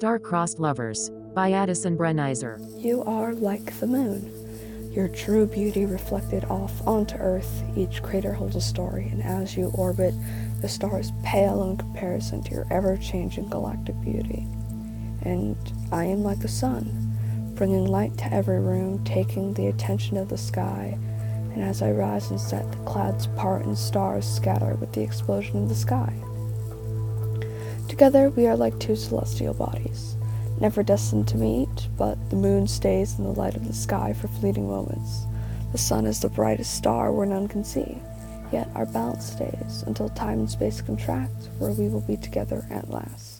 Star-Crossed Lovers by Addison Brenizer. You are like the moon. Your true beauty reflected off onto Earth. Each crater holds a story, and as you orbit, the stars pale in comparison to your ever changing galactic beauty. And I am like the sun, bringing light to every room, taking the attention of the sky. And as I rise and set, the clouds part and stars scatter with the explosion of the sky. Together, we are like two celestial bodies, never destined to meet, but the moon stays in the light of the sky for fleeting moments. The sun is the brightest star where none can see, yet our balance stays until time and space contract, where we will be together at last.